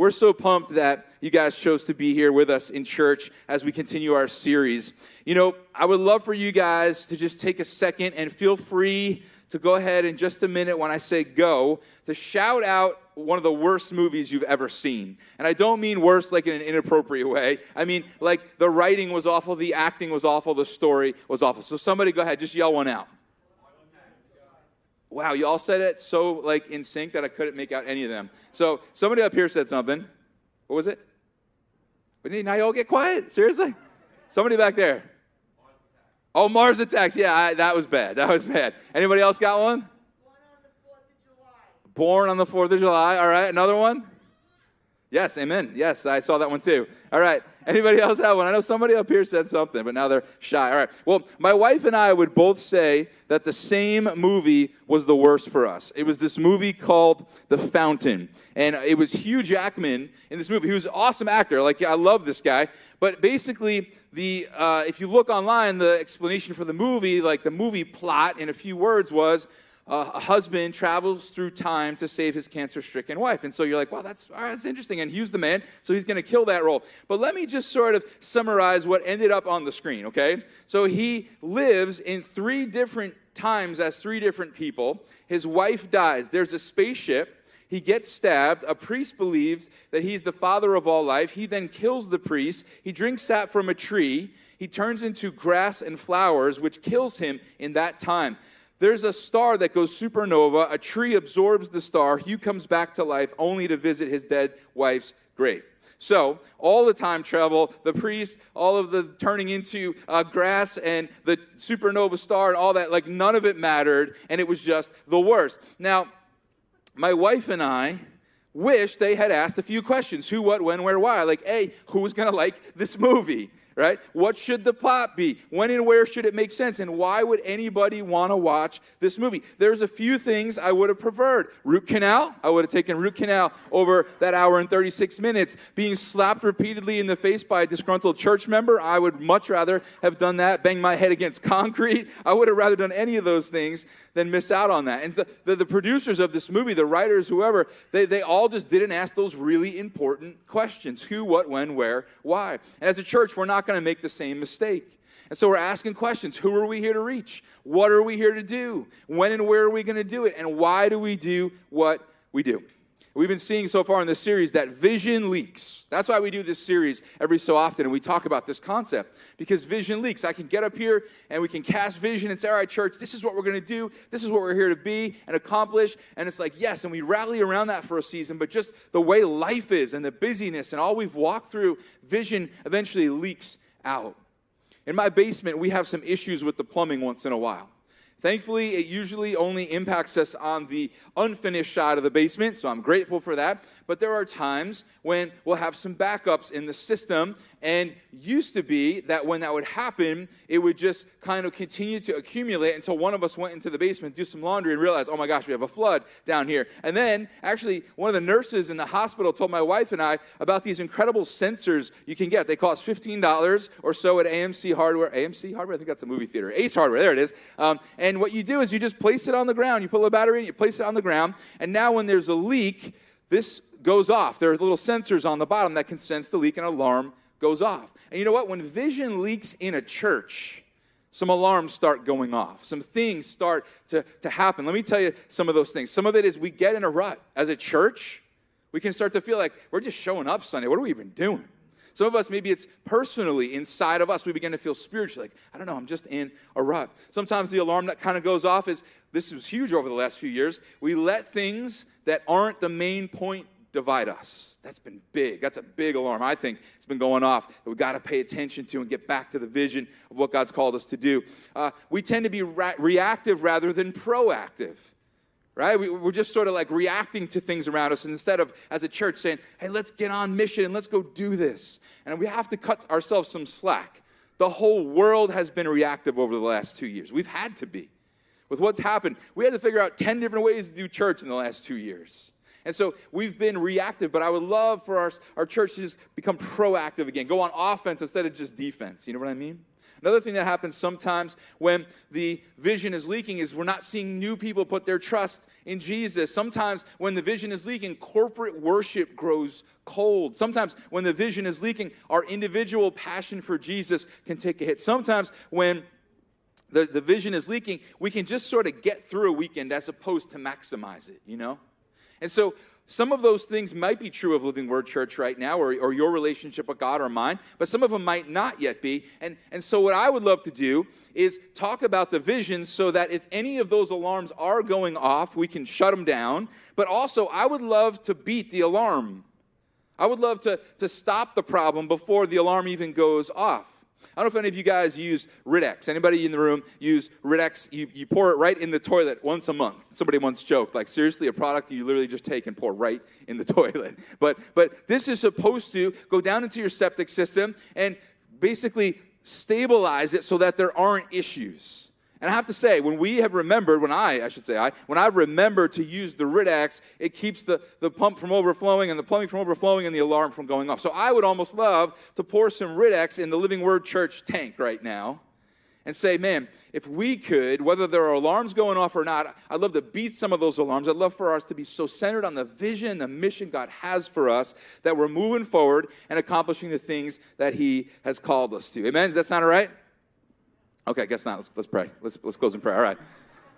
we're so pumped that you guys chose to be here with us in church as we continue our series. You know, I would love for you guys to just take a second and feel free to go ahead in just a minute when I say go to shout out one of the worst movies you've ever seen. And I don't mean worse like in an inappropriate way. I mean like the writing was awful, the acting was awful, the story was awful. So somebody go ahead, just yell one out. Wow, you all said it so like in sync that I couldn't make out any of them. So somebody up here said something. What was it? Now you all get quiet. Seriously? Somebody back there. Oh, Mars Attacks. Yeah, I, that was bad. That was bad. Anybody else got one? Born on the 4th of July. Born on the 4th of July. All right, another one? Yes, amen. Yes, I saw that one too. All right. Anybody else have one? I know somebody up here said something, but now they're shy. All right. Well, my wife and I would both say that the same movie was the worst for us. It was this movie called The Fountain. And it was Hugh Jackman in this movie. He was an awesome actor. Like, I love this guy. But basically, the uh, if you look online, the explanation for the movie, like the movie plot in a few words was a husband travels through time to save his cancer stricken wife. And so you're like, wow, that's, that's interesting. And Hugh's the man, so he's going to kill that role. But let me just sort of summarize what ended up on the screen, okay? So he lives in three different times as three different people. His wife dies. There's a spaceship. He gets stabbed. A priest believes that he's the father of all life. He then kills the priest. He drinks sap from a tree. He turns into grass and flowers, which kills him in that time. There's a star that goes supernova. A tree absorbs the star. Hugh comes back to life only to visit his dead wife's grave. So, all the time travel, the priest, all of the turning into uh, grass and the supernova star and all that, like none of it mattered, and it was just the worst. Now, my wife and I wish they had asked a few questions who, what, when, where, why. Like, A, who's gonna like this movie? Right? What should the plot be? When and where should it make sense? And why would anybody want to watch this movie? There's a few things I would have preferred. Root canal, I would have taken root canal over that hour and 36 minutes. Being slapped repeatedly in the face by a disgruntled church member, I would much rather have done that. Bang my head against concrete. I would have rather done any of those things than miss out on that. And the, the, the producers of this movie, the writers, whoever, they, they all just didn't ask those really important questions who, what, when, where, why. And as a church, we're not not going to make the same mistake. And so we're asking questions Who are we here to reach? What are we here to do? When and where are we going to do it? And why do we do what we do? We've been seeing so far in this series that vision leaks. That's why we do this series every so often and we talk about this concept because vision leaks. I can get up here and we can cast vision and say, All right, church, this is what we're going to do. This is what we're here to be and accomplish. And it's like, yes, and we rally around that for a season, but just the way life is and the busyness and all we've walked through, vision eventually leaks out. In my basement, we have some issues with the plumbing once in a while. Thankfully, it usually only impacts us on the unfinished side of the basement, so I'm grateful for that. But there are times when we'll have some backups in the system, and used to be that when that would happen, it would just kind of continue to accumulate until one of us went into the basement, do some laundry, and realized, oh my gosh, we have a flood down here. And then, actually, one of the nurses in the hospital told my wife and I about these incredible sensors you can get. They cost $15 or so at AMC Hardware. AMC Hardware? I think that's a movie theater. Ace Hardware, there it is. Um, and what you do is you just place it on the ground. You put a battery in, you place it on the ground, and now when there's a leak, this goes off. There are little sensors on the bottom that can sense the leak and alarm goes off. And you know what? When vision leaks in a church, some alarms start going off. Some things start to, to happen. Let me tell you some of those things. Some of it is we get in a rut. As a church, we can start to feel like we're just showing up Sunday. What are we even doing? Some of us, maybe it's personally inside of us, we begin to feel spiritually like, I don't know, I'm just in a rut. Sometimes the alarm that kind of goes off is this is huge over the last few years. We let things that aren't the main point divide us. That's been big. That's a big alarm. I think it's been going off that we've got to pay attention to and get back to the vision of what God's called us to do. Uh, we tend to be ra- reactive rather than proactive, right? We, we're just sort of like reacting to things around us instead of, as a church, saying, hey, let's get on mission and let's go do this. And we have to cut ourselves some slack. The whole world has been reactive over the last two years. We've had to be. With what's happened, we had to figure out 10 different ways to do church in the last two years. And so we've been reactive, but I would love for our, our church to just become proactive again, go on offense instead of just defense. You know what I mean? Another thing that happens sometimes when the vision is leaking is we're not seeing new people put their trust in Jesus. Sometimes when the vision is leaking, corporate worship grows cold. Sometimes when the vision is leaking, our individual passion for Jesus can take a hit. Sometimes when the, the vision is leaking, we can just sort of get through a weekend as opposed to maximize it, you know? And so some of those things might be true of Living Word Church right now or, or your relationship with God or mine, but some of them might not yet be. And, and so, what I would love to do is talk about the vision so that if any of those alarms are going off, we can shut them down. But also, I would love to beat the alarm. I would love to, to stop the problem before the alarm even goes off. I don't know if any of you guys use Rid-X. Anybody in the room use Rid-X? You, you pour it right in the toilet once a month. Somebody once joked, like, seriously, a product you literally just take and pour right in the toilet. But, but this is supposed to go down into your septic system and basically stabilize it so that there aren't issues. And I have to say, when we have remembered, when I, I should say I, when I've remembered to use the Rid-X, it keeps the, the pump from overflowing and the plumbing from overflowing and the alarm from going off. So I would almost love to pour some Rid-X in the Living Word Church tank right now and say, man, if we could, whether there are alarms going off or not, I'd love to beat some of those alarms. I'd love for us to be so centered on the vision, the mission God has for us, that we're moving forward and accomplishing the things that He has called us to. Amen? Does that sound all right? Okay, I guess not. Let's, let's pray. Let's, let's close in prayer. All right.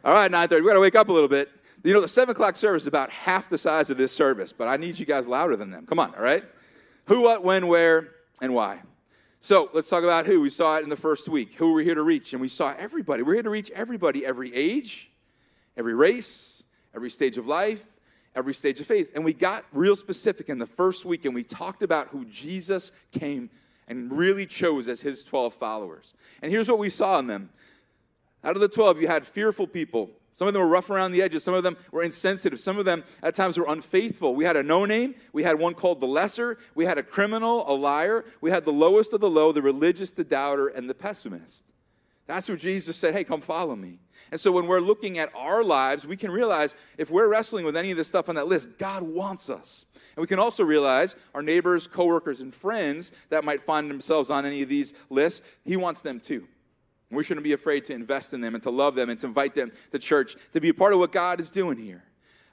All right, 9.30. We got to wake up a little bit. You know, the 7 o'clock service is about half the size of this service, but I need you guys louder than them. Come on, all right? Who, what, when, where, and why. So let's talk about who. We saw it in the first week. Who we're here to reach. And we saw everybody. We're here to reach everybody, every age, every race, every stage of life, every stage of faith. And we got real specific in the first week, and we talked about who Jesus came and really chose as his 12 followers. And here's what we saw in them. Out of the 12, you had fearful people. Some of them were rough around the edges. Some of them were insensitive. Some of them, at times, were unfaithful. We had a no name. We had one called the lesser. We had a criminal, a liar. We had the lowest of the low, the religious, the doubter, and the pessimist. That's where Jesus said, Hey, come follow me. And so when we're looking at our lives, we can realize if we're wrestling with any of the stuff on that list, God wants us. And we can also realize our neighbors, coworkers, and friends that might find themselves on any of these lists, He wants them too. And we shouldn't be afraid to invest in them and to love them and to invite them to church to be a part of what God is doing here.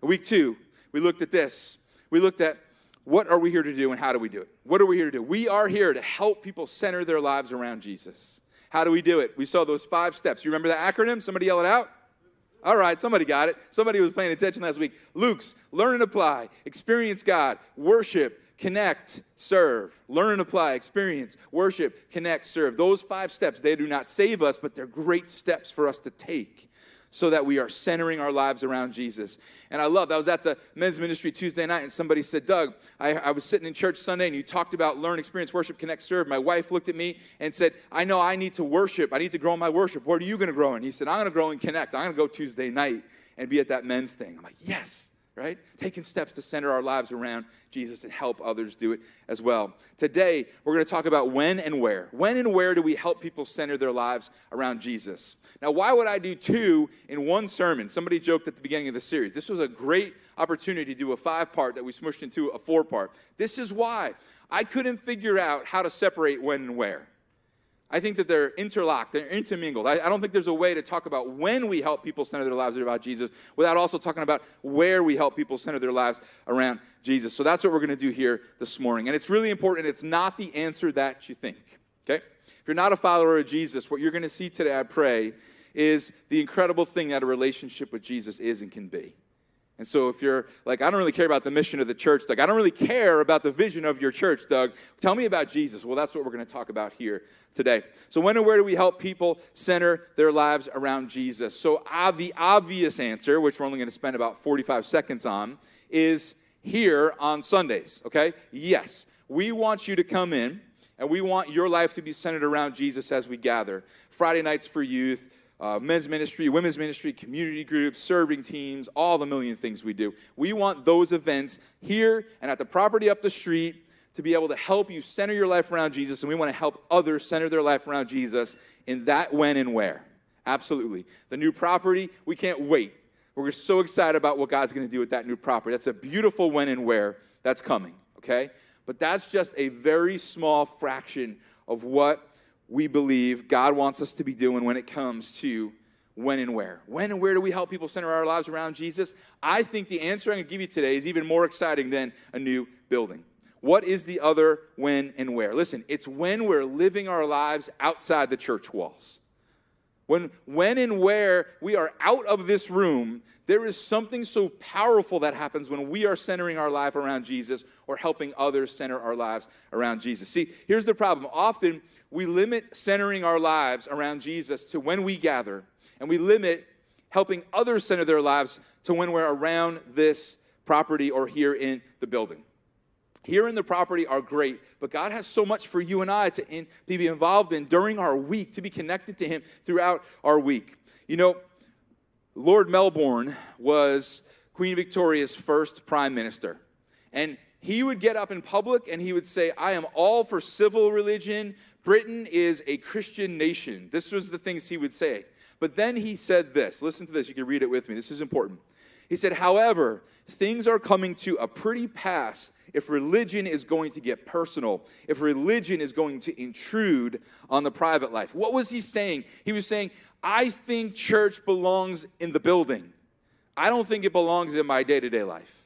Week two, we looked at this. We looked at what are we here to do and how do we do it? What are we here to do? We are here to help people center their lives around Jesus. How do we do it? We saw those five steps. You remember the acronym? Somebody yell it out. All right, somebody got it. Somebody was paying attention last week. Luke's learn and apply, experience God, worship, connect, serve. Learn and apply, experience, worship, connect, serve. Those five steps, they do not save us, but they're great steps for us to take so that we are centering our lives around Jesus. And I love, that. I was at the men's ministry Tuesday night, and somebody said, Doug, I, I, was sitting in church Sunday, and you talked about learn, experience, worship, connect, serve. My wife looked at me and said, I know I need to worship. I need to grow in my worship. What are you going to grow in? He said, I'm going to grow in connect. I'm going to go Tuesday night and be at that men's thing. I'm like, yes right? Taking steps to center our lives around Jesus and help others do it as well. Today, we're going to talk about when and where. When and where do we help people center their lives around Jesus? Now, why would I do two in one sermon? Somebody joked at the beginning of the series. This was a great opportunity to do a five part that we smushed into a four part. This is why I couldn't figure out how to separate when and where. I think that they're interlocked, they're intermingled. I, I, don't think there's a way to talk about when we help people center their lives about Jesus without also talking about where we help people center their lives around Jesus. So that's what we're going to do here this morning. And it's really important. It's not the answer that you think, okay? If you're not a follower of Jesus, what you're going to see today, I pray, is the incredible thing that a relationship with Jesus is and can be. And so if you're like, I don't really care about the mission of the church, Doug, I don't really care about the vision of your church, Doug, tell me about Jesus. Well, that's what we're going to talk about here today. So when and where do we help people center their lives around Jesus? So uh, the obvious answer, which we're only going to spend about 45 seconds on, is here on Sundays, okay? Yes, we want you to come in and we want your life to be centered around Jesus as we gather. Friday nights for youth, uh, men's ministry, women's ministry, community groups, serving teams, all the million things we do. We want those events here and at the property up the street to be able to help you center your life around Jesus, and we want to help others center their life around Jesus in that when and where. Absolutely. The new property, we can't wait. We're so excited about what God's going to do with that new property. That's a beautiful when and where that's coming, okay? But that's just a very small fraction of what we believe God wants us to be doing when it comes to when and where. When and where do we help people center our lives around Jesus? I think the answer I'm going to give you today is even more exciting than a new building. What is the other when and where? Listen, it's when we're living our lives outside the church walls. When, when and where we are out of this room, there is something so powerful that happens when we are centering our life around Jesus or helping others center our lives around Jesus. See, here's the problem. Often we limit centering our lives around Jesus to when we gather, and we limit helping others center their lives to when we're around this property or here in the building here in the property are great, but God has so much for you and I to, in, be involved in during our week, to be connected to Him throughout our week. You know, Lord Melbourne was Queen Victoria's first prime minister. And he would get up in public and he would say, I am all for civil religion. Britain is a Christian nation. This was the things he would say. But then he said this listen to this, you can read it with me. This is important. He said, However, things are coming to a pretty pass if religion is going to get personal, if religion is going to intrude on the private life. What was he saying? He was saying, I think church belongs in the building. I don't think it belongs in my day to day life.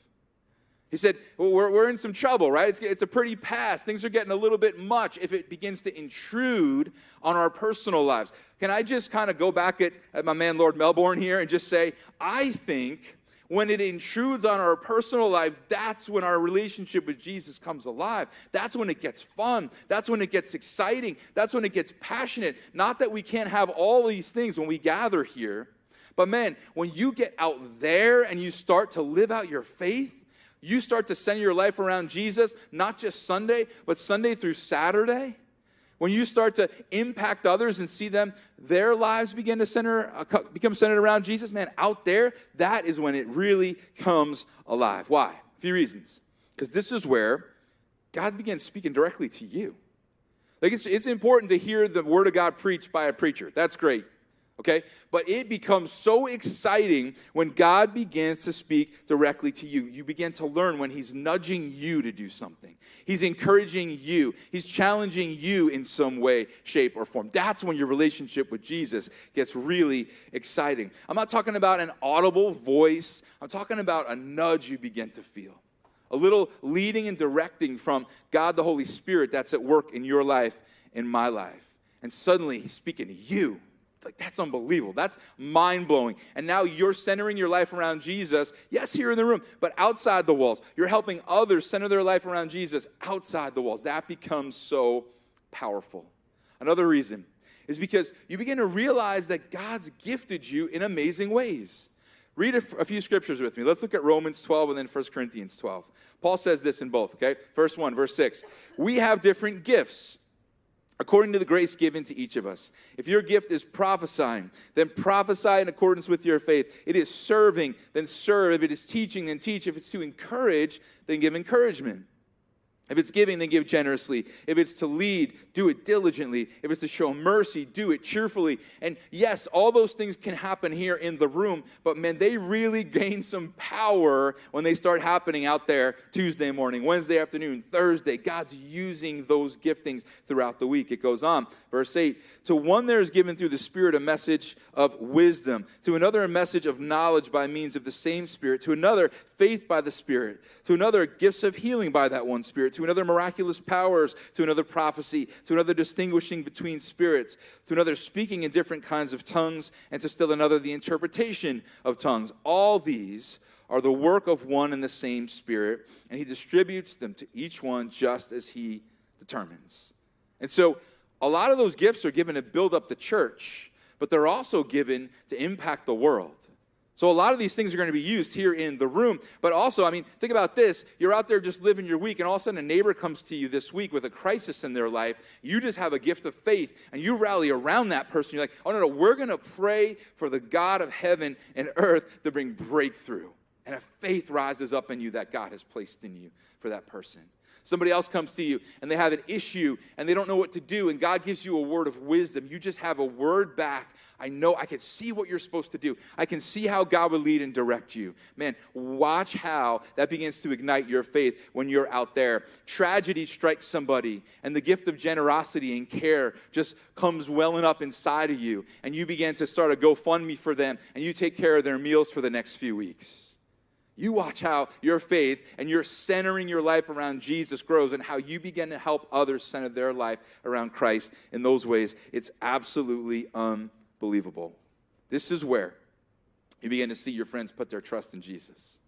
He said, well, we're, we're in some trouble, right? It's, it's a pretty pass. Things are getting a little bit much if it begins to intrude on our personal lives. Can I just kind of go back at, at my man, Lord Melbourne, here and just say, I think when it intrudes on our personal life, that's when our relationship with Jesus comes alive. That's when it gets fun. That's when it gets exciting. That's when it gets passionate. Not that we can't have all these things when we gather here, but man, when you get out there and you start to live out your faith, you start to center your life around Jesus, not just Sunday, but Sunday through Saturday when you start to impact others and see them, their lives begin to center, uh, become centered around Jesus, man, out there, that is when it really comes alive. Why? A few reasons. Because this is where God begins speaking directly to you. Like it's, it's important to hear the word of God preached by a preacher. That's great okay? But it becomes so exciting when God begins to speak directly to you. You begin to learn when He's nudging you to do something, He's encouraging you, He's challenging you in some way, shape, or form. That's when your relationship with Jesus gets really exciting. I'm not talking about an audible voice, I'm talking about a nudge you begin to feel. A little leading and directing from God the Holy Spirit that's at work in your life, in my life. And suddenly He's speaking to you like that's unbelievable. That's mind blowing. And now you're centering your life around Jesus, yes, here in the room, but outside the walls. You're helping others center their life around Jesus outside the walls. That becomes so powerful. Another reason is because you begin to realize that God's gifted you in amazing ways. Read a, a few scriptures with me. Let's look at Romans 12 and then 1 Corinthians 12. Paul says this in both, okay? First 1, verse 6. We have different gifts according to the grace given to each of us. If your gift is prophesying, then prophesy in accordance with your faith. It is serving, then serve. If it is teaching, then teach. If it's to encourage, then give encouragement. If it's giving, then give generously. If it's to lead, do it diligently. If it's to show mercy, do it cheerfully. And yes, all those things can happen here in the room, but man, they really gain some power when they start happening out there Tuesday morning, Wednesday afternoon, Thursday. God's using those giftings throughout the week. It goes on. Verse 8 To one there is given through the Spirit a message of wisdom, to another a message of knowledge by means of the same Spirit, to another faith by the Spirit, to another gifts of healing by that one Spirit to another miraculous powers, to another prophecy, to another distinguishing between spirits, to another speaking in different kinds of tongues, and to still another the interpretation of tongues. All these are the work of one and the same Spirit, and He distributes them to each one just as He determines. And so, a lot of those gifts are given to build up the church, but they're also given to impact the world. So a lot of these things are going to be used here in the room. But also, I mean, think about this. You're out there just living your week, and all of a sudden a neighbor comes to you this week with a crisis in their life. You just have a gift of faith, and you rally around that person. You're like, oh, no, no, we're going to pray for the God of heaven and earth to bring breakthrough. And a faith rises up in you that God has placed in you for that person. Somebody else comes to you and they have an issue and they don't know what to do, and God gives you a word of wisdom. You just have a word back. I know I can see what you're supposed to do. I can see how God will lead and direct you. Man, watch how that begins to ignite your faith when you're out there. Tragedy strikes somebody, and the gift of generosity and care just comes welling up inside of you, and you begin to start a GoFundMe for them, and you take care of their meals for the next few weeks. You watch how your faith and your centering your life around Jesus grows and how you begin to help others center their life around Christ in those ways. It's absolutely unbelievable. This is where you begin to see your friends put their trust in Jesus.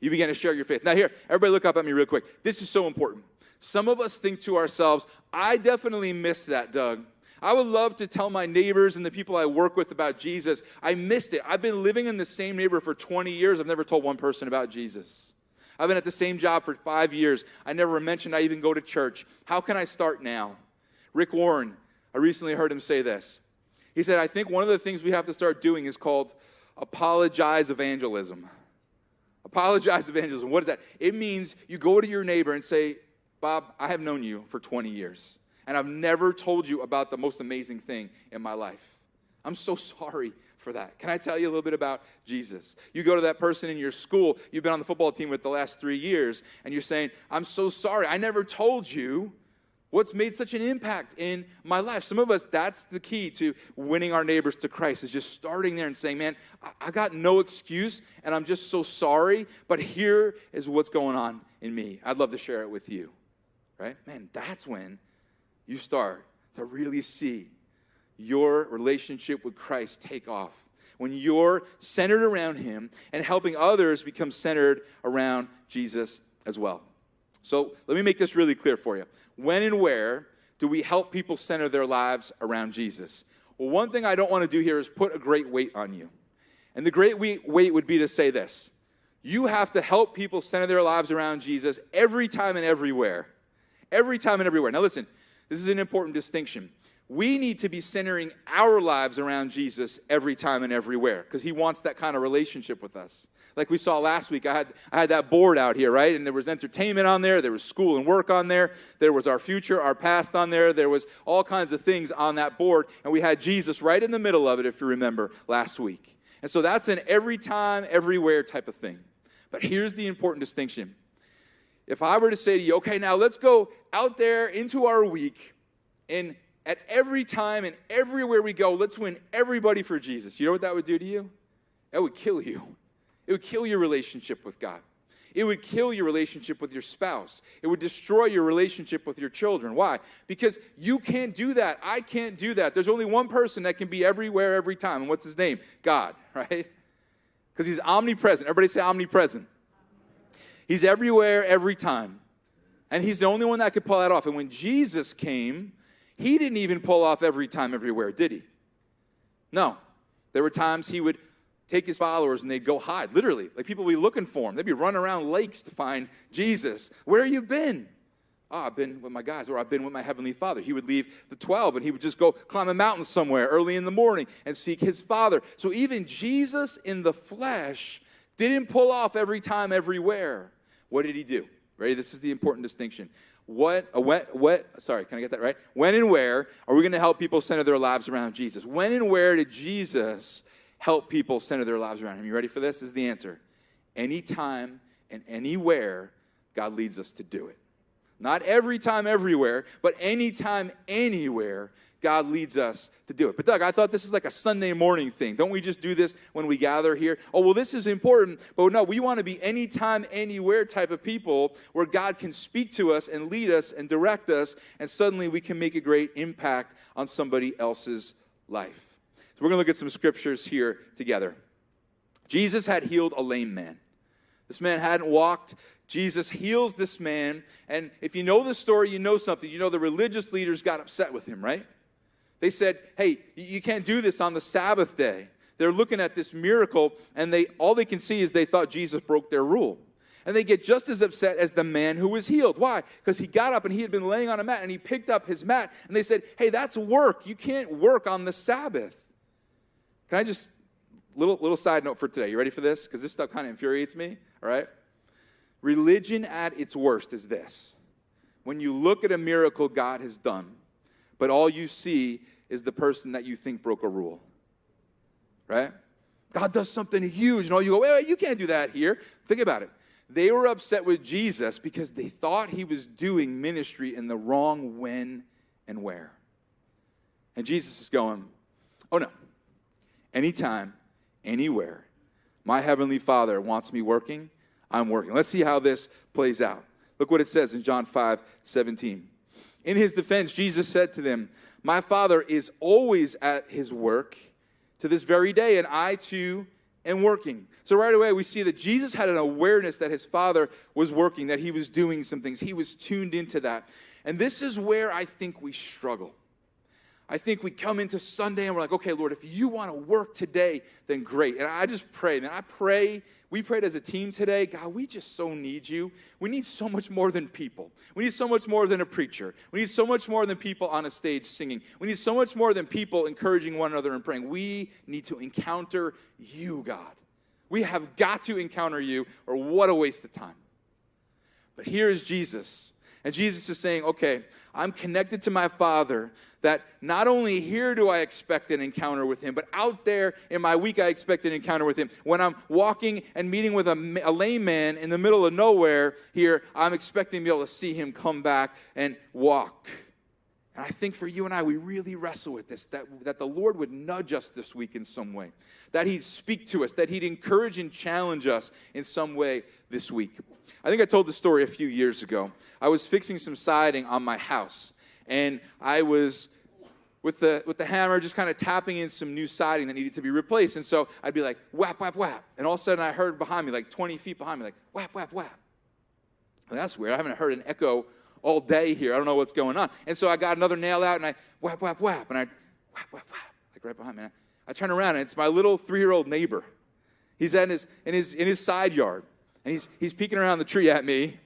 You begin to share your faith. Now, here, everybody look up at me real quick. This is so important. Some of us think to ourselves, I definitely missed that, Doug. I would love to tell my neighbors and the people I work with about Jesus. I missed it. I've been living in the same neighborhood for 20 years. I've never told one person about Jesus. I've been at the same job for five years. I never mentioned I even go to church. How can I start now? Rick Warren, I recently heard him say this. He said, I think one of the things we have to start doing is called apologize evangelism. Apologize evangelism. What is that? It means you go to your neighbor and say, Bob, I have known you for 20 years and I've never told you about the most amazing thing in my life. I'm so sorry for that. Can I tell you a little bit about Jesus? You go to that person in your school you've been on the football team with the last three years, and you're saying, I'm so sorry. I never told you what's made such an impact in my life. Some of us, that's the key to winning our neighbors to Christ, is just starting there and saying, Man, I got no excuse, and I'm just so sorry, but here is what's going on in me. I'd love to share it with you. Right? Man, that's when you start to really see your relationship with Christ take off. When you're centered around Him and helping others become centered around Jesus as well. So let me make this really clear for you. When and where do we help people center their lives around Jesus? Well, one thing I don't want to do here is put a great weight on you. And the great weight would be to say this you have to help people center their lives around Jesus every time and everywhere. Every time and everywhere. Now, listen, this is an important distinction. We need to be centering our lives around Jesus every time and everywhere because he wants that kind of relationship with us. Like we saw last week, I had, I had that board out here, right? And there was entertainment on there, there was school and work on there, there was our future, our past on there, there was all kinds of things on that board. And we had Jesus right in the middle of it, if you remember, last week. And so that's an every time, everywhere type of thing. But here's the important distinction if I were to say to you, okay, now let's go out there into our week and at every time and everywhere we go, let's win everybody for Jesus. You know what that would do to you? That would kill you. It would kill your relationship with God. It would kill your relationship with your spouse. It would destroy your relationship with your children. Why? Because you can't do that. I can't do that. There's only one person that can be everywhere, every time. And what's his name? God, right? Because he's omnipresent. Everybody say omnipresent. He's everywhere, every time. And he's the only one that could pull that off. And when Jesus came, he didn't even pull off every time, everywhere, did he? No. There were times he would take his followers and they'd go hide, literally. Like people would be looking for him. They'd be running around lakes to find Jesus. Where have you been? Oh, I've been with my guys, or I've been with my Heavenly Father. He would leave the 12 and he would just go climb a mountain somewhere early in the morning and seek his Father. So even Jesus in the flesh didn't pull off every time, everywhere. What did he do? Ready? This is the important distinction. What, uh, what, what, sorry, can I get that right? When and where are we going to help people center their lives around Jesus? When and where did Jesus help people center their lives around him? You ready for this? this is the answer. Anytime and anywhere God leads us to do it. Not every time, everywhere, but anytime, anywhere God leads us to do it. But Doug, I thought this is like a Sunday morning thing. Don't we just do this when we gather here? Oh, well, this is important, but no, we want to be anytime, anywhere type of people where God can speak to us and lead us and direct us, and suddenly we can make a great impact on somebody else's life. So we're going to look at some scriptures here together. Jesus had healed a lame man. This man hadn't walked. Jesus heals this man. And if you know the story, you know something. You know the religious leaders got upset with him, right? They said, "Hey, you can't do this on the Sabbath day." They're looking at this miracle and they all they can see is they thought Jesus broke their rule. And they get just as upset as the man who was healed. Why? Because he got up and he had been laying on a mat and he picked up his mat and they said, "Hey, that's work. You can't work on the Sabbath." Can I just little, little side note for today. You ready for this? Because this stuff kind of infuriates me, all right? Religion at its worst is this when you look at a miracle God has done, but all you see is the person that you think broke a rule, right? God does something huge, and all you go, wait, wait, you can't do that here. Think about it. They were upset with Jesus because they thought he was doing ministry in the wrong when and where. And Jesus is going, oh no, anytime, anywhere, my heavenly Father wants me working, I'm working. Let's see how this plays out. Look what it says in John 5 17. In his defense, Jesus said to them, My Father is always at his work to this very day, and I too am working. So, right away, we see that Jesus had an awareness that his Father was working, that he was doing some things. He was tuned into that. And this is where I think we struggle. I think we come into Sunday and we're like, okay, Lord, if you want to work today, then great. And I just pray, man. I pray, we prayed as a team today. God, we just so need you. We need so much more than people. We need so much more than a preacher. We need so much more than people on a stage singing. We need so much more than people encouraging one another and praying. We need to encounter you, God. We have got to encounter you, or what a waste of time. But here is Jesus and Jesus is saying, okay, I'm connected to my Father, that not only here do I expect an encounter with Him, but out there in my week I expect an encounter with Him. When I'm walking and meeting with a, a lame man in the middle of nowhere here, I'm expecting to be able to see Him come back and walk. And I think for you and I, we really wrestle with this that, that the Lord would nudge us this week in some way, that He'd speak to us, that He'd encourage and challenge us in some way this week. I think I told the story a few years ago. I was fixing some siding on my house, and I was with the, with the hammer just kind of tapping in some new siding that needed to be replaced. And so I'd be like, whap, whap, whap. And all of a sudden I heard behind me, like 20 feet behind me, like, whap, whap, whap. Well, that's weird. I haven't heard an echo all day here. I don't know what's going on. And so I got another nail out and I whap, whap, whap. And I whap, whap, whap, like right behind me. I, I turn around and it's my little three year old neighbor. He's in his, in, his, in his side yard and he's, he's peeking around the tree at me.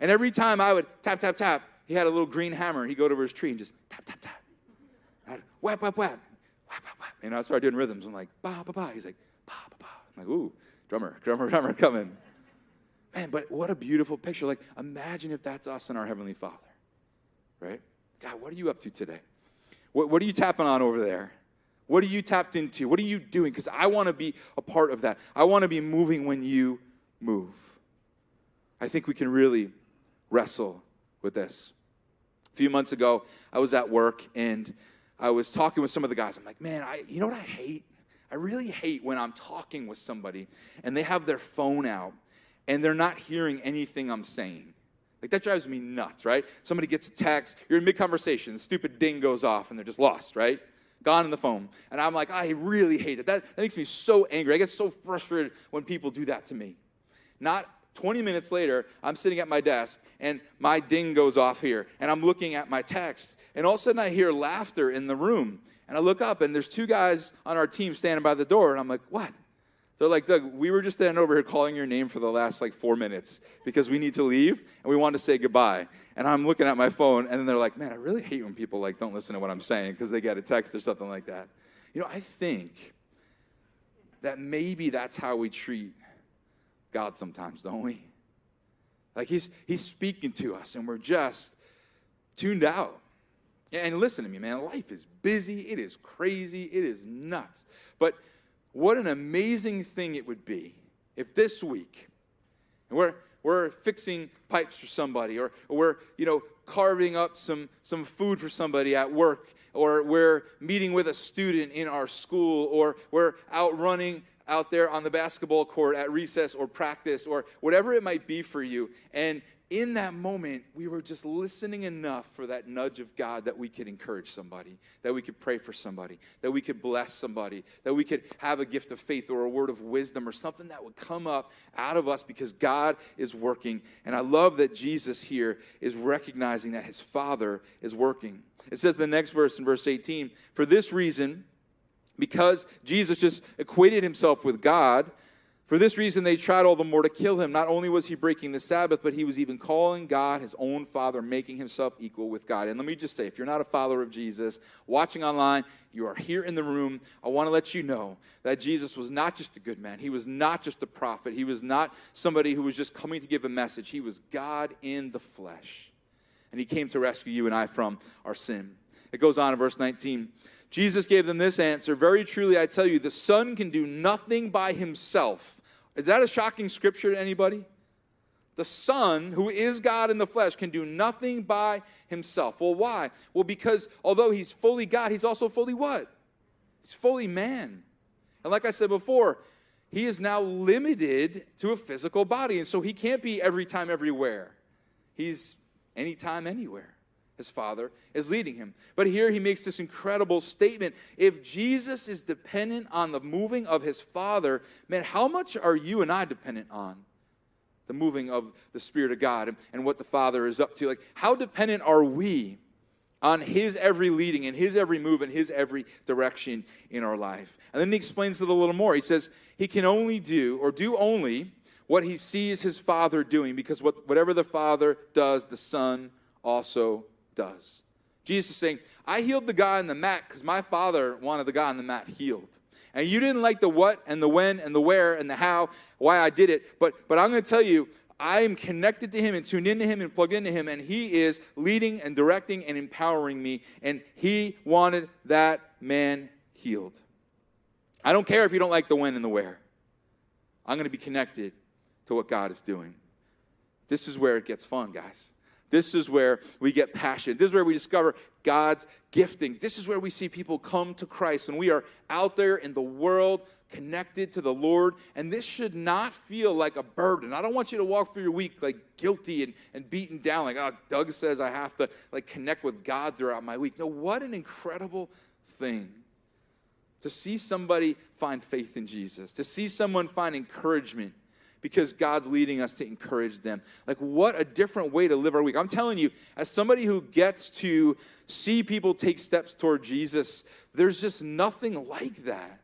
And every time I would tap, tap, tap, he had a little green hammer. He'd go over his tree and just tap, tap, tap. I'd whap, whap, whap, whap, whap, whap. And I started doing rhythms. I'm like, ba, ba, ba. He's like, ba, ba, ba. I'm like, ooh, drummer, drummer, drummer coming. Man, but what a beautiful picture. Like, imagine if that's us and our Heavenly Father, right? God, what are you up to today? What, what are you tapping on over there? What are you tapped into? What are you doing? Because I want to be a part of that. I want to be moving when you move. I think we can really wrestle with this. A few months ago, I was at work and I was talking with some of the guys. I'm like, man, I, you know what I hate? I really hate when I'm talking with somebody and they have their phone out and they're not hearing anything I'm saying. Like that drives me nuts, right? Somebody gets a text, you're in mid conversation, the stupid ding goes off, and they're just lost, right? Gone in the phone. And I'm like, I really hate it. That, that makes me so angry. I get so frustrated when people do that to me. Not 20 minutes later, I'm sitting at my desk and my ding goes off here, and I'm looking at my text, and all of a sudden I hear laughter in the room. And I look up, and there's two guys on our team standing by the door, and I'm like, what? They're like, Doug, we were just standing over here calling your name for the last like four minutes because we need to leave and we want to say goodbye. And I'm looking at my phone, and then they're like, man, I really hate when people like don't listen to what I'm saying because they get a text or something like that. You know, I think that maybe that's how we treat God sometimes, don't we? Like he's he's speaking to us, and we're just tuned out. And listen to me, man. Life is busy. It is crazy. It is nuts. But what an amazing thing it would be if this week, we're, we're fixing pipes for somebody, or, or we're, you know, carving up some, some food for somebody at work, or we're meeting with a student in our school, or we're out running out there on the basketball court at recess or practice, or whatever it might be for you. And in that moment, we were just listening enough for that nudge of God that we could encourage somebody, that we could pray for somebody, that we could bless somebody, that we could have a gift of faith or a word of wisdom or something that would come up out of us because God is working. And I love that Jesus here is recognizing that his Father is working. It says the next verse in verse 18 For this reason, because Jesus just equated himself with God, For this reason, they tried all the more to kill him. Not only was he breaking the Sabbath, but he was even calling God his own Father, making himself equal with God. And let me just say if you're not a follower of Jesus, watching online, you are here in the room, I want to let you know that Jesus was not just a good man. He was not just a prophet. He was not somebody who was just coming to give a message. He was God in the flesh. And he came to rescue you and I from our sin. It goes on in verse 19. Jesus gave them this answer Very truly, I tell you, the Son can do nothing by himself. Is that a shocking scripture to anybody? The Son, who is God in the flesh, can do nothing by himself. Well, why? Well, because although he's fully God, he's also fully what? He's fully man. And like I said before, he is now limited to a physical body. And so he can't be every time, everywhere. He's anytime, anywhere his father is leading him. But here he makes this incredible statement. If Jesus is dependent on the moving of his father, man, how much are you and I dependent on the moving of the Spirit of God and, and what the Father is up to? Like, how dependent are we on his every leading and his every move and his every direction in our life? And then he explains it a little more. He says, he can only do, or do only, what he sees his Father doing, because what, whatever the Father does, the Son also does. Jesus is saying, I healed the guy on the mat because my father wanted the guy on the mat healed. And you didn't like the what and the when and the where and the how, why I did it. But, but I'm going to tell you, I am connected to him and tuned into him and plugged into him, and he is leading and directing and empowering me. And he wanted that man healed. I don't care if you don't like the when and the where. I'm going to be connected to what God is doing. This is where it gets fun, guys. This is where we get passion. This is where we discover God's gifting. This is where we see people come to Christ when we are out there in the world connected to the Lord. And this should not feel like a burden. I don't want you to walk through your week like guilty and, and beaten down, like, oh, Doug says I have to like connect with God throughout my week. No, what an incredible thing to see somebody find faith in Jesus, to see someone find encouragement because God's leading us to encourage them. Like, what a different way to live our week. I'm telling you, as somebody who gets to see people take steps toward Jesus, there's just nothing like that.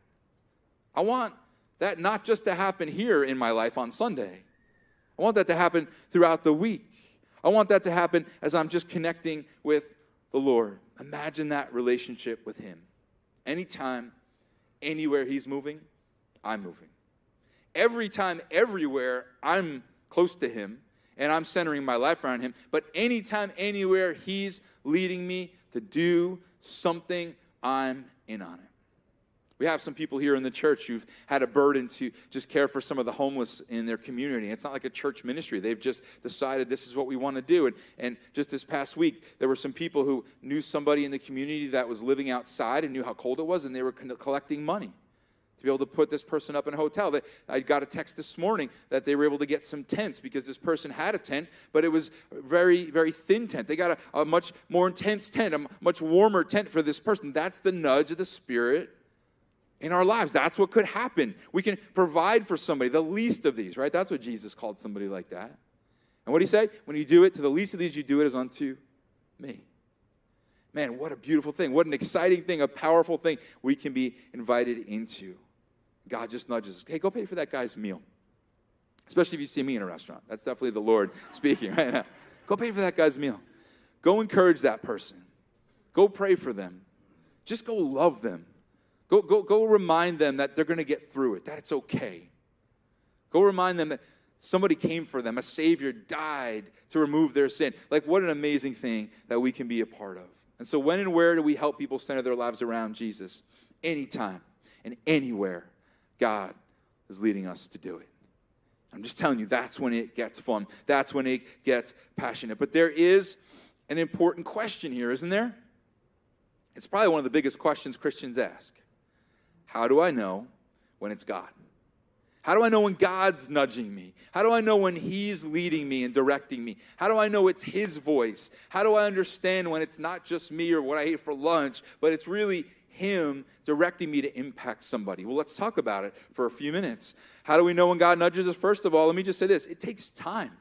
I want that not just to happen here in my life on Sunday, I want that to happen throughout the week. I want that to happen as I'm just connecting with the Lord. Imagine that relationship with Him. Anytime, anywhere He's moving, I'm moving every time, everywhere, I'm close to Him and I'm centering my life around Him. But anytime, anywhere, He's leading me to do something, I'm in on it. We have some people here in the church who've had a burden to just care for some of the homeless in their community. It's not like a church ministry. They've just decided this is what we want to do. And, and just this past week, there were some people who knew somebody in the community that was living outside and knew how cold it was, and they were collecting money to be able to put this person up in a hotel. I got a text this morning that they were able to get some tents because this person had a tent, but it was very, very thin tent. They got a, a much more intense tent, a much warmer tent for this person. That's the nudge of the Spirit in our lives. That's what could happen. We can provide for somebody, the least of these, right? That's what Jesus called somebody like that. And what did he say? When you do it to the least of these, you do it as unto me. Man, what a beautiful thing. What an exciting thing, a powerful thing we can be invited into. God just nudges, hey, go pay for that guy's meal. Especially if you see me in a restaurant. That's definitely the Lord speaking right now. Go pay for that guy's meal. Go encourage that person. Go pray for them. Just go love them. Go, go, go remind them that they're going to get through it, that it's okay. Go remind them that somebody came for them, a Savior died to remove their sin. Like, what an amazing thing that we can be a part of. And so, when and where do we help people center their lives around Jesus? Anytime and anywhere. God is leading us to do it. I'm just telling you, that's when it gets fun. That's when it gets passionate. But there is an important question here, isn't there? It's probably one of the biggest questions Christians ask. How do I know when it's God? How do I know when God's nudging me? How do I know when He's leading me and directing me? How do I know it's His voice? How do I understand when it's not just me or what I ate for lunch, but it's really him directing me to impact somebody. Well, let's talk about it for a few minutes. How do we know when God nudges us? First of all, let me just say this it takes time.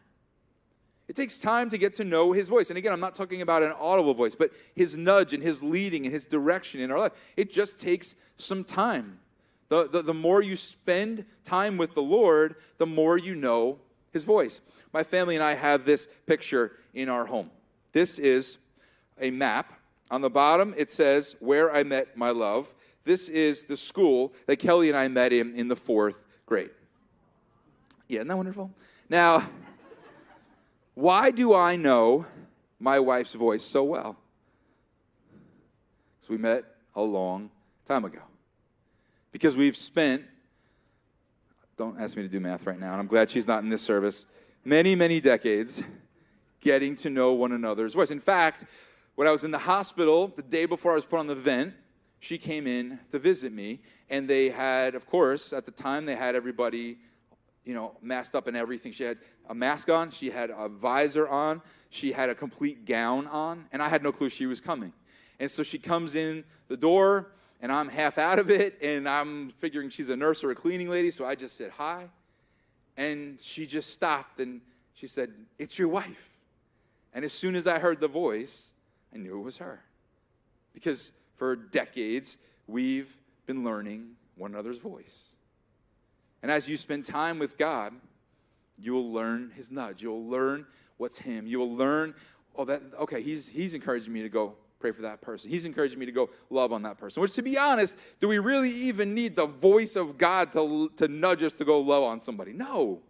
It takes time to get to know his voice. And again, I'm not talking about an audible voice, but his nudge and his leading and his direction in our life. It just takes some time. The, the, the more you spend time with the Lord, the more you know his voice. My family and I have this picture in our home. This is a map. On the bottom, it says where I met my love. This is the school that Kelly and I met in in the fourth grade. Yeah, isn't that wonderful? Now, why do I know my wife's voice so well? Because we met a long time ago. Because we've spent, don't ask me to do math right now, and I'm glad she's not in this service, many, many decades getting to know one another's voice. In fact, when I was in the hospital the day before I was put on the vent, she came in to visit me, and they had, of course, at the time, they had everybody, you know, masked up and everything. She had a mask on, she had a visor on, she had a complete gown on, and I had no clue she was coming. And so she comes in the door, and I'm half out of it, and I'm figuring she's a nurse or a cleaning lady, so I just said hi. And she just stopped and she said, It's your wife. And as soon as I heard the voice, I knew it was her. Because for decades, we've been learning one another's voice. And as you spend time with God, you will learn his nudge. You'll learn what's him. You will learn, oh, that, okay, he's, he's encouraging me to go pray for that person. He's encouraging me to go love on that person. Which, to be honest, do we really even need the voice of God to, to nudge us to go love on somebody? No.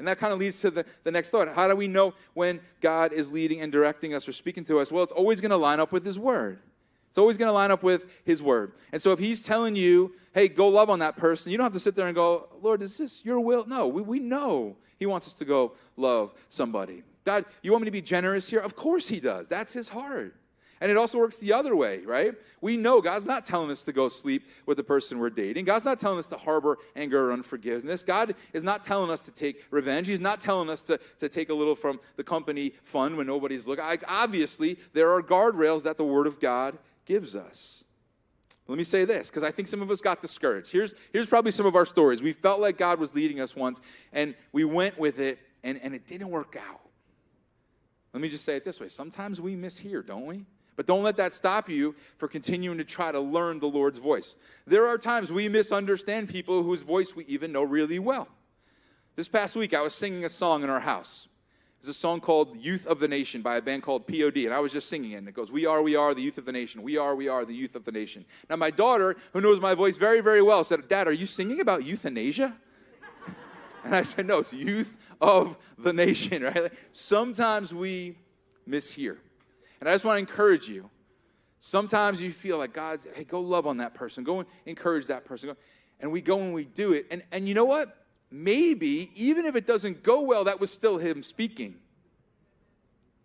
And that kind of leads to the, the next thought. How do we know when God is leading and directing us or speaking to us? Well, it's always going to line up with His Word. It's always going to line up with His Word. And so if He's telling you, hey, go love on that person, you don't have to sit there and go, Lord, is this your will? No, we, we know He wants us to go love somebody. God, you want me to be generous here? Of course He does. That's His heart. And it also works the other way, right? We know God's not telling us to go sleep with the person we're dating. God's not telling us to harbor anger or unforgiveness. God is not telling us to take revenge. He's not telling us to, to take a little from the company fund when nobody's looking. Obviously, there are guardrails that the Word of God gives us. Let me say this, because I think some of us got discouraged. Here's, here's probably some of our stories. We felt like God was leading us once, and we went with it, and, and it didn't work out. Let me just say it this way sometimes we mishear, don't we? But don't let that stop you for continuing to try to learn the Lord's voice. There are times we misunderstand people whose voice we even know really well. This past week, I was singing a song in our house. It's a song called Youth of the Nation by a band called POD, and I was just singing it, and it goes, We are, we are the youth of the nation. We are, we are the youth of the nation. Now, my daughter, who knows my voice very, very well, said, Dad, are you singing about euthanasia? and I said, No, it's youth of the nation, right? Sometimes we mishear. And I just want to encourage you. Sometimes you feel like God's, hey, go love on that person. Go encourage that person. And we go and we do it. And, and you know what? Maybe, even if it doesn't go well, that was still Him speaking.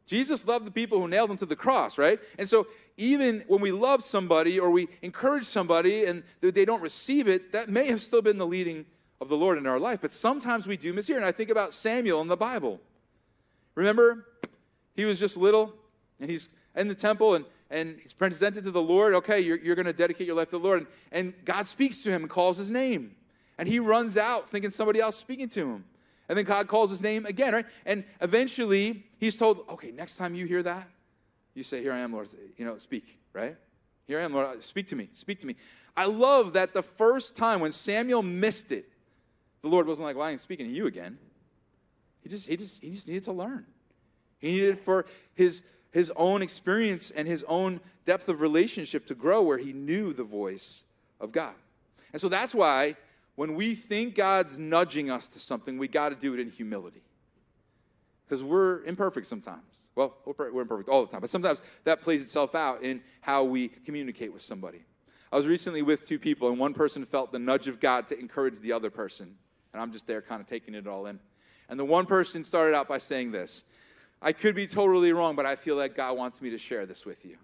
Jesus loved the people who nailed him to the cross, right? And so, even when we love somebody or we encourage somebody and they don't receive it, that may have still been the leading of the Lord in our life. But sometimes we do mishear. And I think about Samuel in the Bible. Remember, he was just little, and he's in the temple and, and he's presented to the Lord. Okay, you're, you're going to dedicate your life to the Lord. And, and God speaks to him and calls his name. And he runs out thinking somebody else speaking to him. And then God calls his name again, right? And eventually he's told, okay, next time you hear that, you say, Here I am, Lord. You know, speak, right? Here I am, Lord. Speak to me. Speak to me. I love that the first time when Samuel missed it, the Lord wasn't like, Well, I ain't speaking to you again. He just, he just, he just needed to learn. He needed for his his own experience and his own depth of relationship to grow where he knew the voice of God. And so that's why when we think God's nudging us to something, we got to do it in humility. Because we're imperfect sometimes. Well, we're imperfect all the time, but sometimes that plays itself out in how we communicate with somebody. I was recently with two people, and one person felt the nudge of God to encourage the other person. And I'm just there kind of taking it all in. And the one person started out by saying this I could be totally wrong, but I feel like God wants me to share this with you.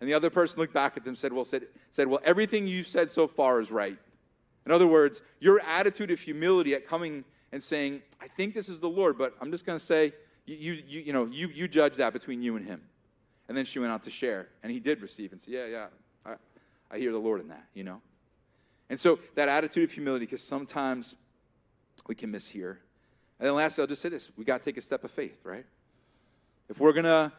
And the other person looked back at them said, well, said, said, well, everything you've said so far is right. In other words, your attitude of humility at coming and saying, I think this is the Lord, but I'm just going to say, you, you, you, know, you, you judge that between you and him. And then she went out to share, and he did receive and say, yeah, yeah, I, I hear the Lord in that, you know. And so that attitude of humility, because sometimes we can mishear. And then lastly, I'll just say this. We got to take a step of faith, right? If we're going to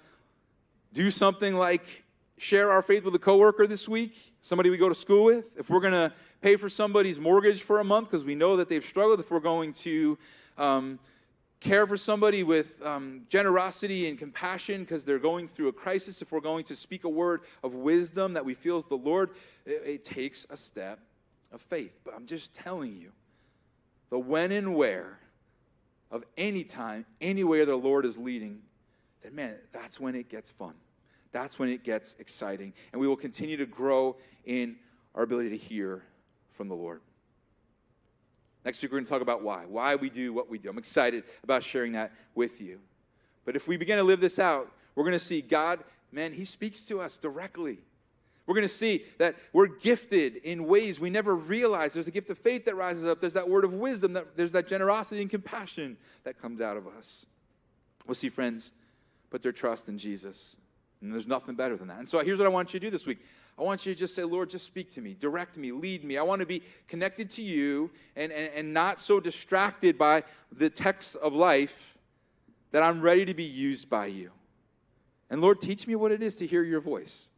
do something like share our faith with a coworker this week, somebody we go to school with, if we're going to pay for somebody's mortgage for a month because we know that they've struggled, if we're going to um, care for somebody with um, generosity and compassion because they're going through a crisis, if we're going to speak a word of wisdom that we feel is the Lord, it, it takes a step of faith. But I'm just telling you, the when and where of any time, anywhere the Lord is leading, then man, that's when it gets fun. That's when it gets exciting. And we will continue to grow in our ability to hear from the Lord. Next week, we're going to talk about why, why we do what we do. I'm excited about sharing that with you. But if we begin to live this out, we're going to see God, man, He speaks to us directly. We're going to see that we're gifted in ways we never realized. There's a gift of faith that rises up. There's that word of wisdom. That, there's that generosity and compassion that comes out of us. We'll see friends put their trust in Jesus. And there's nothing better than that. And so here's what I want you to do this week. I want you to just say, Lord, just speak to me, direct me, lead me. I want to be connected to you and, and, and not so distracted by the texts of life that I'm ready to be used by you. And Lord, teach me what it is to hear your voice.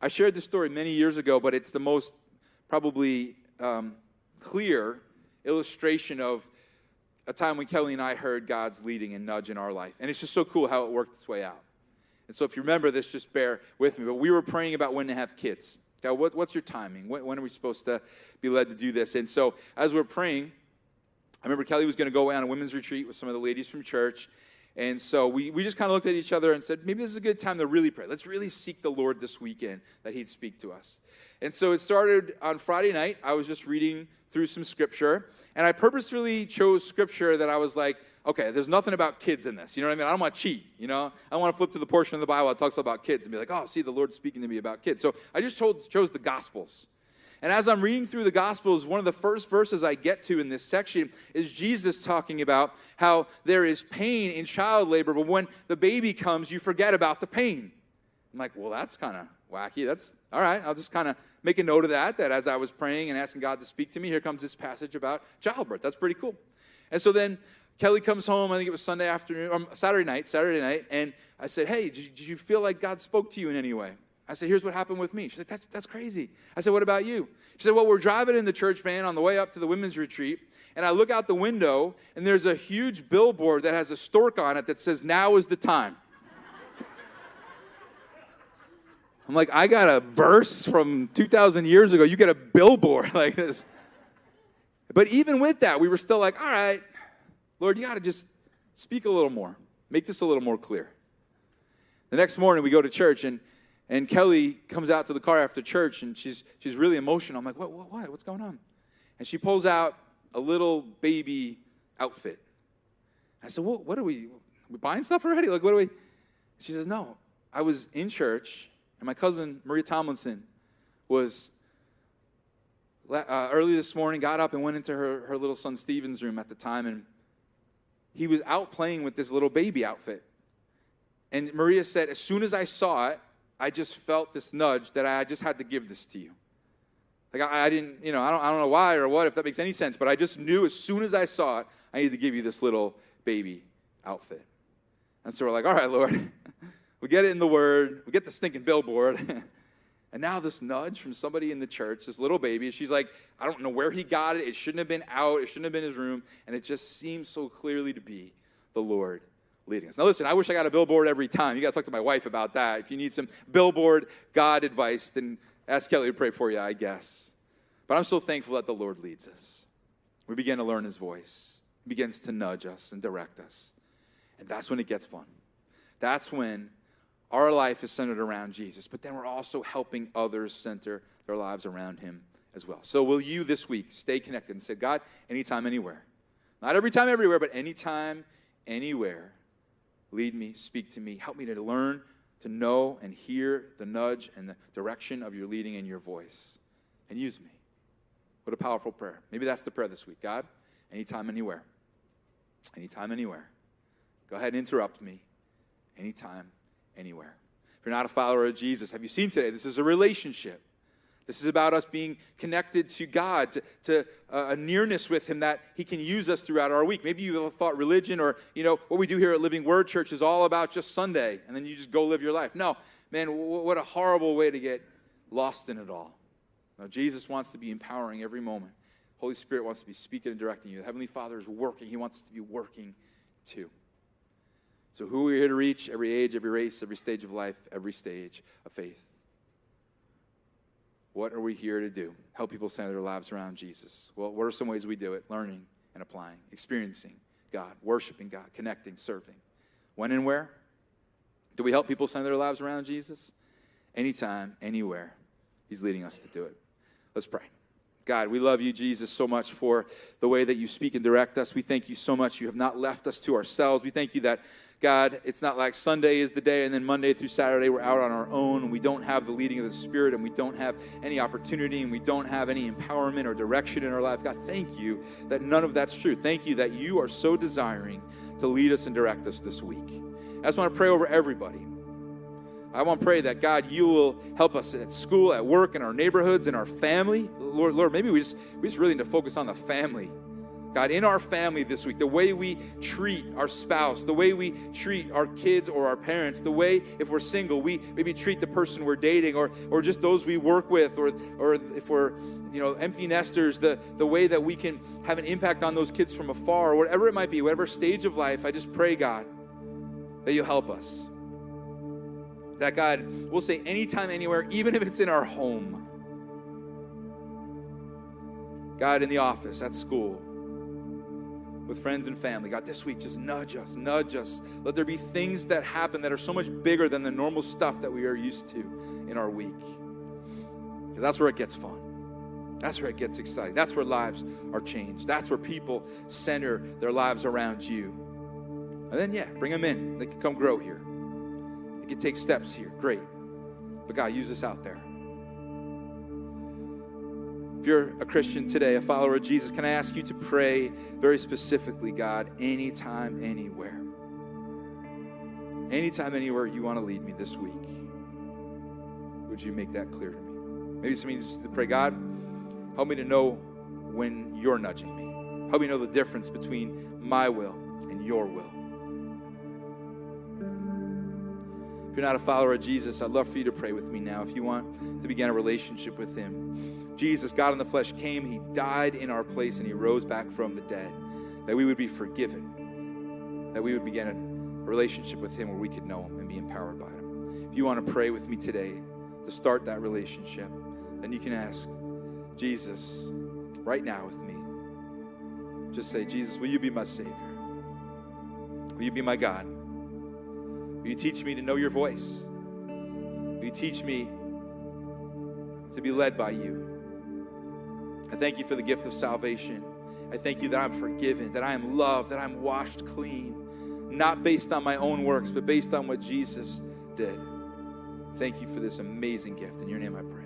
I shared this story many years ago, but it's the most probably um, clear illustration of a time when Kelly and I heard God's leading and nudge in our life. And it's just so cool how it worked its way out. And so if you remember this, just bear with me. But we were praying about when to have kids. God, what, what's your timing? When, when, are we supposed to be led to do this? And so as we're praying, I remember Kelly was going to go away on a women's retreat with some of the ladies from church. And so we, we just kind of looked at each other and said, maybe this is a good time to really pray. Let's really seek the Lord this weekend that He'd speak to us. And so it started on Friday night. I was just reading through some scripture. And I purposefully chose scripture that I was like, okay, there's nothing about kids in this. You know what I mean? I don't want to cheat. You know, I want to flip to the portion of the Bible that talks about kids and be like, oh, see, the Lord's speaking to me about kids. So I just chose, chose the Gospels. And as I'm reading through the Gospels, one of the first verses I get to in this section is Jesus talking about how there is pain in child labor, but when the baby comes, you forget about the pain. I'm like, well, that's kind of wacky. That's all right. I'll just kind of make a note of that, that as I was praying and asking God to speak to me, here comes this passage about childbirth. That's pretty cool. And so then Kelly comes home, I think it was Sunday afternoon, or Saturday night, Saturday night, and I said, hey, did you, did you feel like God spoke to you in any way? I said, here's what happened with me. She said, that's, that's crazy. I said, what about you? She said, well, we're driving in the church van on the way up to the women's retreat, and I look out the window, and there's a huge billboard that has a stork on it that says, now is the time. I'm like, I got a verse from 2,000 years ago. You get a billboard like this. But even with that, we were still like, all right, Lord, you got to just speak a little more, make this a little more clear. The next morning, we go to church, and and Kelly comes out to the car after church and she's, she's really emotional. I'm like, what, what, what? What's going on? And she pulls out a little baby outfit. I said, well, what are we, are we buying stuff already? Like, what are we? She says, no. I was in church and my cousin, Maria Tomlinson, was uh, early this morning, got up and went into her, her little son Steven's room at the time. And he was out playing with this little baby outfit. And Maria said, as soon as I saw it, I just felt this nudge that I just had to give this to you. Like I, I, didn't, you know, I don't, I don't know why or what, if that makes any sense, but I just knew as soon as I saw it, I needed to give you this little baby outfit. And so we're like, all right, Lord, we get it in the Word, we get the stinking billboard. and now this nudge from somebody in the church, this little baby, she's like, I don't know where he got it. It shouldn't have been out. It shouldn't have been his room. And it just seems so clearly to be the Lord leading us. Now, listen, I wish I got a billboard every time. You got to talk to my wife about that. If you need some billboard God advice, then ask Kelly to pray for you, I guess. But I'm so thankful that the Lord leads us. We begin to learn his voice, he begins to nudge us and direct us. And that's when it gets fun. That's when our life is centered around Jesus, but then we're also helping others center their lives around him as well. So, will you this week stay connected and say, God, anytime, anywhere? Not every time, everywhere, but anytime, anywhere lead me, speak to me, help me to learn to know and hear the nudge and the direction of your leading and your voice. And use me. What a powerful prayer. Maybe that's the prayer this week. God, anytime, anywhere. Anytime, anywhere. Go ahead and interrupt me. Anytime, anywhere. If you're not a follower of Jesus, have you seen today? This is a relationship This is about us being connected to God, to, to uh, a nearness with Him that He can use us throughout our week. Maybe you have thought religion or, you know, what we do here at Living Word Church is all about just Sunday and then you just go live your life. No, man, what a horrible way to get lost in it all. Now, Jesus wants to be empowering every moment. Holy Spirit wants to be speaking and directing you. The Heavenly Father is working. He wants to be working too. So, who are we here to reach? Every age, every race, every stage of life, every stage of faith. What are we here to do? Help people center their lives around Jesus. Well, what are some ways we do it? Learning and applying, experiencing God, worshiping God, connecting, serving. When and where? Do we help people center their lives around Jesus? Anytime, anywhere. He's leading us to do it. Let's pray. God, we love you, Jesus, so much for the way that you speak and direct us. We thank you so much. You have not left us to ourselves. We thank you that, God, it's not like Sunday is the day and then Monday through Saturday we're out on our own and we don't have the leading of the Spirit and we don't have any opportunity and we don't have any empowerment or direction in our life. God, thank you that none of that's true. Thank you that you are so desiring to lead us and direct us this week. I just want to pray over everybody. I want to pray that God, you will help us at school, at work, in our neighborhoods, in our family. Lord, Lord, maybe we just we just really need to focus on the family. God, in our family this week, the way we treat our spouse, the way we treat our kids or our parents, the way, if we're single, we maybe treat the person we're dating or, or just those we work with, or, or if we're, you know, empty nesters, the, the way that we can have an impact on those kids from afar, or whatever it might be, whatever stage of life, I just pray, God, that you'll help us. That God, we'll say anytime, anywhere, even if it's in our home. God, in the office, at school, with friends and family. God, this week, just nudge us, nudge us. Let there be things that happen that are so much bigger than the normal stuff that we are used to in our week. Because that's where it gets fun. That's where it gets exciting. That's where lives are changed. That's where people center their lives around you. And then, yeah, bring them in. They can come grow here. They can take steps here. Great. But God, use us out there. If you're a Christian today, a follower of Jesus, can I ask you to pray very specifically, God, anytime, anywhere? Anytime, anywhere you want to lead me this week, would you make that clear to me? Maybe some of you to pray, God, help me to know when you're nudging me. Help me know the difference between my will and your will. If you're not a follower of Jesus, I'd love for you to pray with me now. If you want to begin a relationship with Him, Jesus, God in the flesh, came, He died in our place, and He rose back from the dead, that we would be forgiven, that we would begin a relationship with Him where we could know Him and be empowered by Him. If you want to pray with me today to start that relationship, then you can ask Jesus right now with me. Just say, Jesus, will you be my Savior? Will you be my God? Will you teach me to know your voice? Will you teach me to be led by you? I thank you for the gift of salvation. I thank you that I'm forgiven, that I am loved, that I'm washed clean, not based on my own works, but based on what Jesus did. Thank you for this amazing gift. In your name I pray.